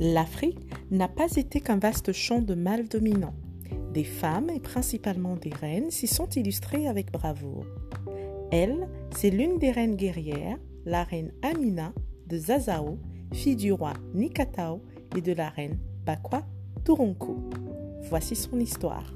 L'Afrique n'a pas été qu'un vaste champ de mâles dominants. Des femmes, et principalement des reines, s'y sont illustrées avec bravoure. Elle, c'est l'une des reines guerrières, la reine Amina de Zazao, fille du roi Nikatao et de la reine Bakwa Turunku. Voici son histoire.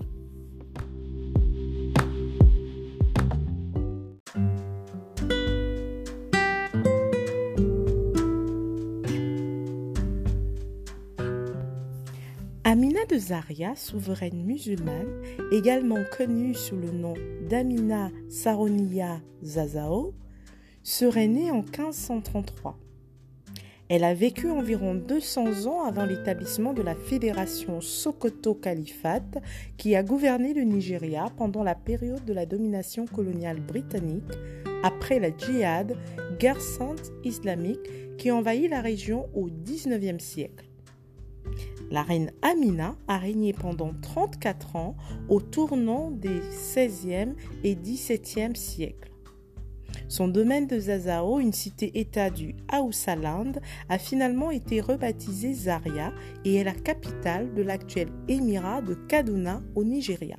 Zaria, souveraine musulmane, également connue sous le nom d'Amina Saroniya Zazao, serait née en 1533. Elle a vécu environ 200 ans avant l'établissement de la fédération Sokoto Califate qui a gouverné le Nigeria pendant la période de la domination coloniale britannique après la djihad, guerre sainte islamique qui envahit la région au XIXe siècle. La reine Amina a régné pendant 34 ans au tournant des XVIe et XVIIe siècles. Son domaine de Zazao, une cité-État du Hausa-Land, a finalement été rebaptisé Zaria et est la capitale de l'actuel émirat de Kaduna au Nigeria.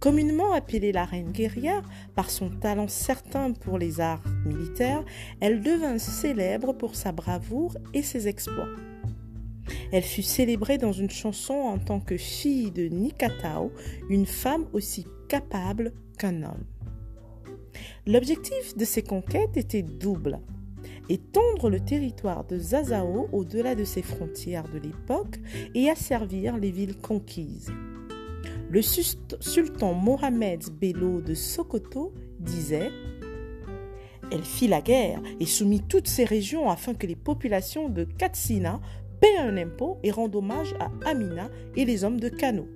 Communément appelée la reine guerrière par son talent certain pour les arts militaires, elle devint célèbre pour sa bravoure et ses exploits. Elle fut célébrée dans une chanson en tant que fille de Nikatao, une femme aussi capable qu'un homme. L'objectif de ces conquêtes était double étendre le territoire de Zazao au-delà de ses frontières de l'époque et asservir les villes conquises. Le sultan Mohamed Bello de Sokoto disait Elle fit la guerre et soumit toutes ces régions afin que les populations de Katsina paie un impôt et rend hommage à Amina et les hommes de Kano.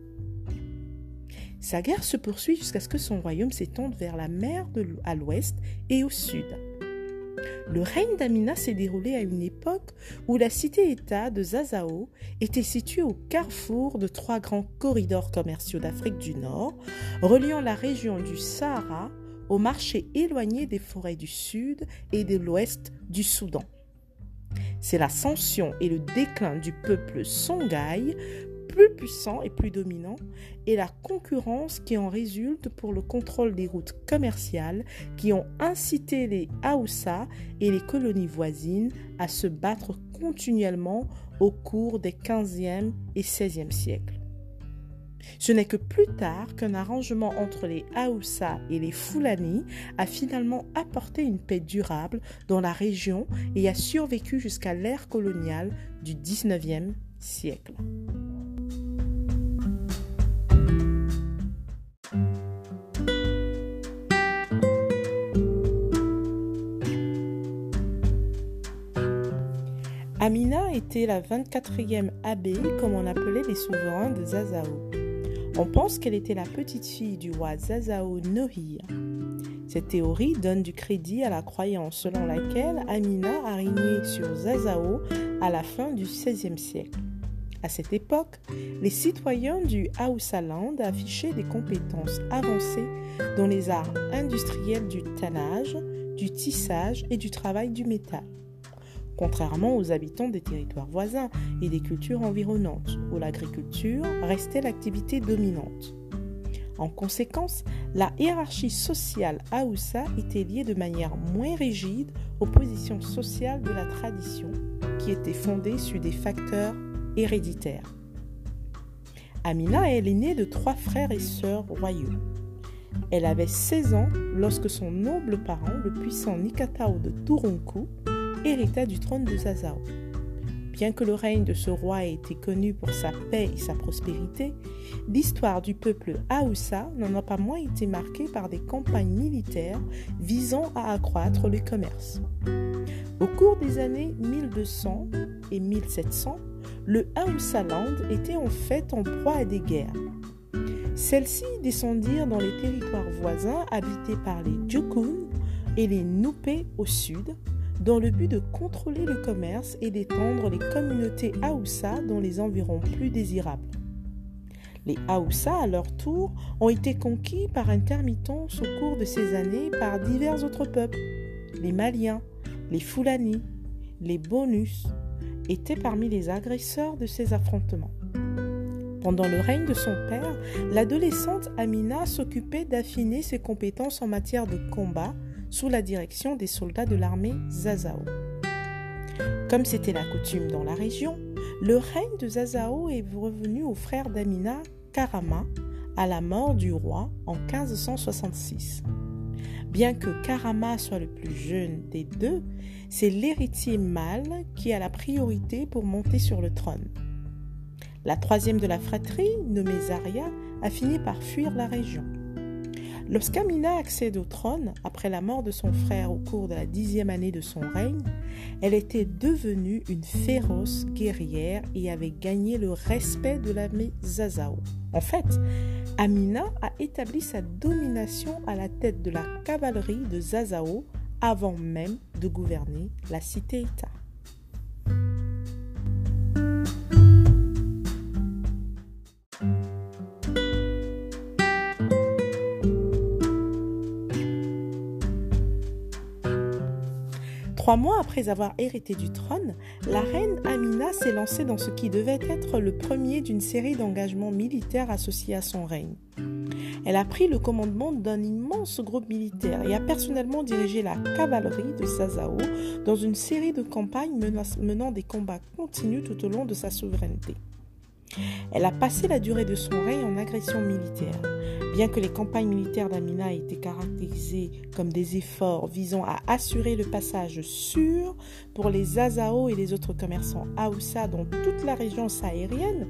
Sa guerre se poursuit jusqu'à ce que son royaume s'étende vers la mer à l'ouest et au sud. Le règne d'Amina s'est déroulé à une époque où la cité-État de Zazao était située au carrefour de trois grands corridors commerciaux d'Afrique du Nord, reliant la région du Sahara au marché éloigné des forêts du sud et de l'ouest du Soudan c'est l'ascension et le déclin du peuple Songhai, plus puissant et plus dominant, et la concurrence qui en résulte pour le contrôle des routes commerciales qui ont incité les Haoussa et les colonies voisines à se battre continuellement au cours des 15e et 16e siècles. Ce n'est que plus tard qu'un arrangement entre les Haoussa et les Fulani a finalement apporté une paix durable dans la région et a survécu jusqu'à l'ère coloniale du XIXe siècle. Amina était la 24e abbé, comme on appelait les souverains de Zazao. On pense qu'elle était la petite fille du roi Zazao Nohir. Cette théorie donne du crédit à la croyance selon laquelle Amina a régné sur Zazao à la fin du XVIe siècle. À cette époque, les citoyens du Haussaland affichaient des compétences avancées dans les arts industriels du tannage, du tissage et du travail du métal contrairement aux habitants des territoires voisins et des cultures environnantes, où l'agriculture restait l'activité dominante. En conséquence, la hiérarchie sociale Haoussa était liée de manière moins rigide aux positions sociales de la tradition, qui était fondée sur des facteurs héréditaires. Amina est l'aînée de trois frères et sœurs royaux. Elle avait 16 ans lorsque son noble parent, le puissant Nikatao de Turunku, hérita du trône de Zazao. Bien que le règne de ce roi ait été connu pour sa paix et sa prospérité, l'histoire du peuple Haoussa n'en a pas moins été marquée par des campagnes militaires visant à accroître le commerce. Au cours des années 1200 et 1700, le Haoussa-land était en fait en proie à des guerres. Celles-ci descendirent dans les territoires voisins habités par les Jukun et les Nupé au sud, dans le but de contrôler le commerce et d'étendre les communautés Haoussa dans les environs plus désirables. Les Haoussa, à leur tour, ont été conquis par intermittence au cours de ces années par divers autres peuples, les Maliens, les Fulani, les Bonus, était parmi les agresseurs de ces affrontements. Pendant le règne de son père, l'adolescente Amina s'occupait d'affiner ses compétences en matière de combat sous la direction des soldats de l'armée Zazao. Comme c'était la coutume dans la région, le règne de Zazao est revenu au frère d'Amina, Karama, à la mort du roi en 1566. Bien que Karama soit le plus jeune des deux, c'est l'héritier mâle qui a la priorité pour monter sur le trône. La troisième de la fratrie, nommée Zaria, a fini par fuir la région. Lorsqu'Amina accède au trône, après la mort de son frère au cours de la dixième année de son règne, elle était devenue une féroce guerrière et avait gagné le respect de l'armée Zazao. En fait, Amina a établi sa domination à la tête de la cavalerie de Zazao avant même de gouverner la cité-État. Trois mois après avoir hérité du trône, la reine Amina s'est lancée dans ce qui devait être le premier d'une série d'engagements militaires associés à son règne. Elle a pris le commandement d'un immense groupe militaire et a personnellement dirigé la cavalerie de Sazao dans une série de campagnes menant des combats continus tout au long de sa souveraineté. Elle a passé la durée de son règne en agression militaire. Bien que les campagnes militaires d'Amina aient été caractérisées comme des efforts visant à assurer le passage sûr pour les Azao et les autres commerçants Haoussa dans toute la région sahérienne,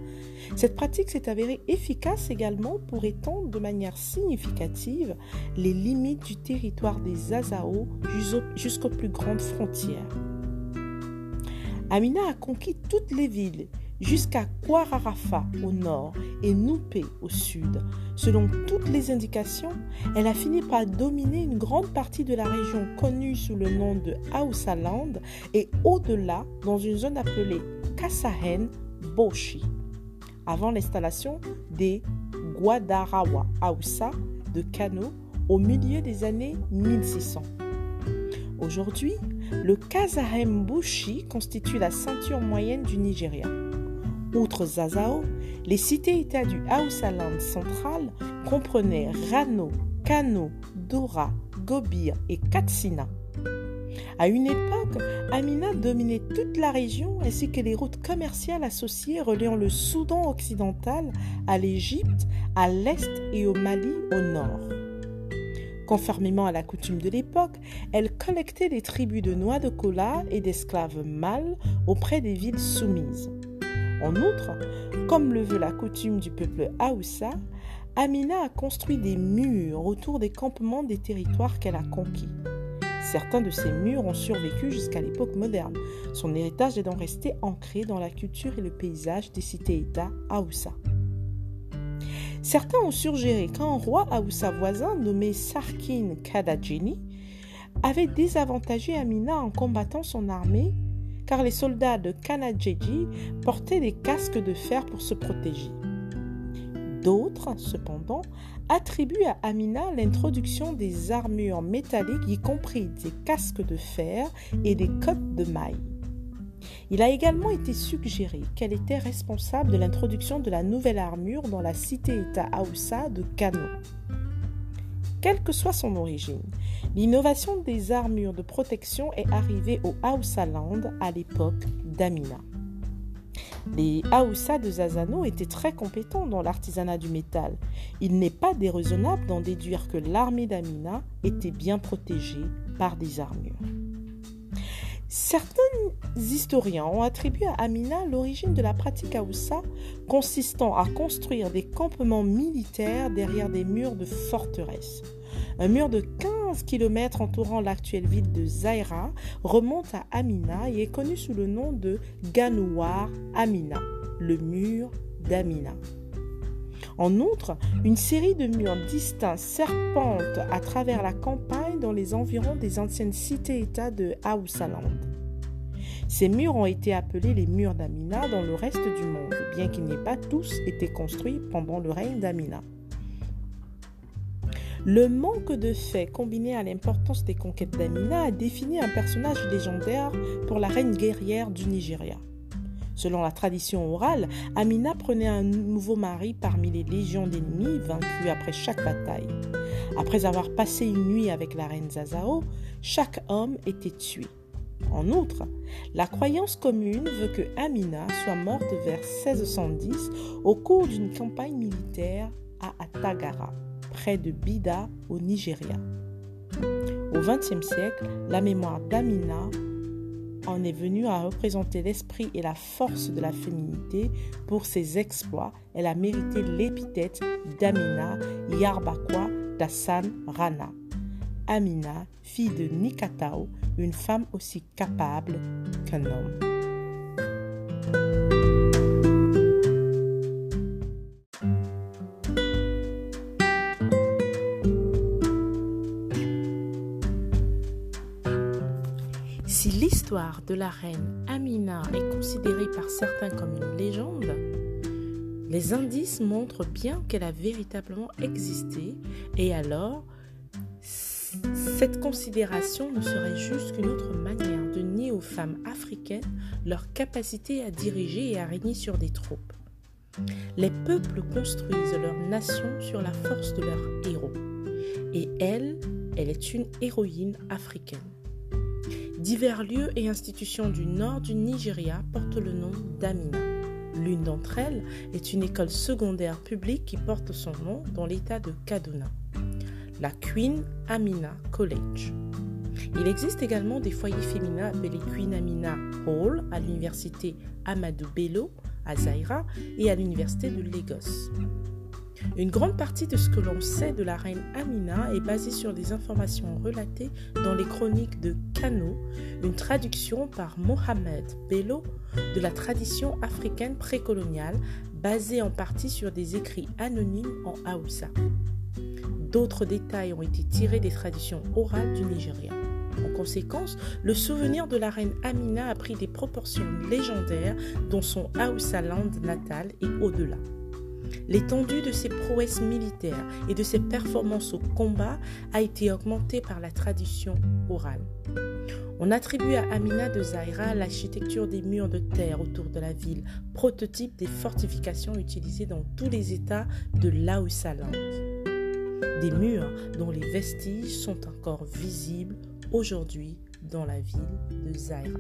cette pratique s'est avérée efficace également pour étendre de manière significative les limites du territoire des Azao jusqu'aux plus grandes frontières. Amina a conquis toutes les villes jusqu'à Kwararafa au nord et Noupé au sud. Selon toutes les indications, elle a fini par dominer une grande partie de la région connue sous le nom de Hausaland et au-delà dans une zone appelée Kasahen Boshi, avant l'installation des Guadarawa Hausa de Kano au milieu des années 1600. Aujourd'hui, le Kasahem Bushi constitue la ceinture moyenne du Nigeria. Outre Zazao, les cités-États du Hausaland central comprenaient Rano, Kano, Dora, Gobir et Katsina. À une époque, Amina dominait toute la région ainsi que les routes commerciales associées reliant le Soudan occidental à l'Égypte, à l'est et au Mali au nord. Conformément à la coutume de l'époque, elle collectait des tribus de noix de cola et d'esclaves mâles auprès des villes soumises. En outre, comme le veut la coutume du peuple Haoussa, Amina a construit des murs autour des campements des territoires qu'elle a conquis. Certains de ces murs ont survécu jusqu'à l'époque moderne. Son héritage est donc resté ancré dans la culture et le paysage des cités-États Haoussa. Certains ont suggéré qu'un roi Haoussa voisin nommé Sarkin Kadajini avait désavantagé Amina en combattant son armée car les soldats de Kanajeji portaient des casques de fer pour se protéger. D'autres, cependant, attribuent à Amina l'introduction des armures métalliques, y compris des casques de fer et des cottes de mailles. Il a également été suggéré qu'elle était responsable de l'introduction de la nouvelle armure dans la cité-État Haoussa de Kano. Quelle que soit son origine, l'innovation des armures de protection est arrivée au Haussaland à l'époque d'Amina. Les Haoussa de Zazano étaient très compétents dans l'artisanat du métal. Il n'est pas déraisonnable d'en déduire que l'armée d'Amina était bien protégée par des armures. Certains historiens ont attribué à Amina l'origine de la pratique Haoussa consistant à construire des campements militaires derrière des murs de forteresse. Un mur de 15 km entourant l'actuelle ville de Zaira remonte à Amina et est connu sous le nom de Ganouar Amina, le mur d'Amina. En outre, une série de murs distincts serpentent à travers la campagne dans les environs des anciennes cités-États de Haussaland. Ces murs ont été appelés les murs d'Amina dans le reste du monde, bien qu'ils n'aient pas tous été construits pendant le règne d'Amina. Le manque de faits combiné à l'importance des conquêtes d'Amina a défini un personnage légendaire pour la reine guerrière du Nigeria. Selon la tradition orale, Amina prenait un nouveau mari parmi les légions d'ennemis vaincus après chaque bataille. Après avoir passé une nuit avec la reine Zazao, chaque homme était tué. En outre, la croyance commune veut que Amina soit morte vers 1610 au cours d'une campagne militaire à Atagara, près de Bida au Nigeria. Au XXe siècle, la mémoire d'Amina en est venue à représenter l'esprit et la force de la féminité. Pour ses exploits, elle a mérité l'épithète d'Amina Yarbakwa d'Assan Rana. Amina, fille de Nikatao, une femme aussi capable qu'un homme. Si l'histoire de la reine Amina est considérée par certains comme une légende, les indices montrent bien qu'elle a véritablement existé et alors cette considération ne serait juste qu'une autre manière de nier aux femmes africaines leur capacité à diriger et à régner sur des troupes. Les peuples construisent leur nation sur la force de leurs héros. Et elle, elle est une héroïne africaine. Divers lieux et institutions du nord du Nigeria portent le nom d'Amina. L'une d'entre elles est une école secondaire publique qui porte son nom dans l'état de Kaduna la Queen Amina College. Il existe également des foyers féminins appelés Queen Amina Hall à l'université Amadou Bello à Zaira et à l'université de Lagos. Une grande partie de ce que l'on sait de la reine Amina est basée sur des informations relatées dans les chroniques de Kano, une traduction par Mohamed Bello de la tradition africaine précoloniale basée en partie sur des écrits anonymes en Haoussa. D'autres détails ont été tirés des traditions orales du Nigeria. En conséquence, le souvenir de la reine Amina a pris des proportions légendaires dont son Land natal et au-delà. L'étendue de ses prouesses militaires et de ses performances au combat a été augmentée par la tradition orale. On attribue à Amina de Zaira l'architecture des murs de terre autour de la ville, prototype des fortifications utilisées dans tous les États de Land des murs dont les vestiges sont encore visibles aujourd'hui dans la ville de Zaira.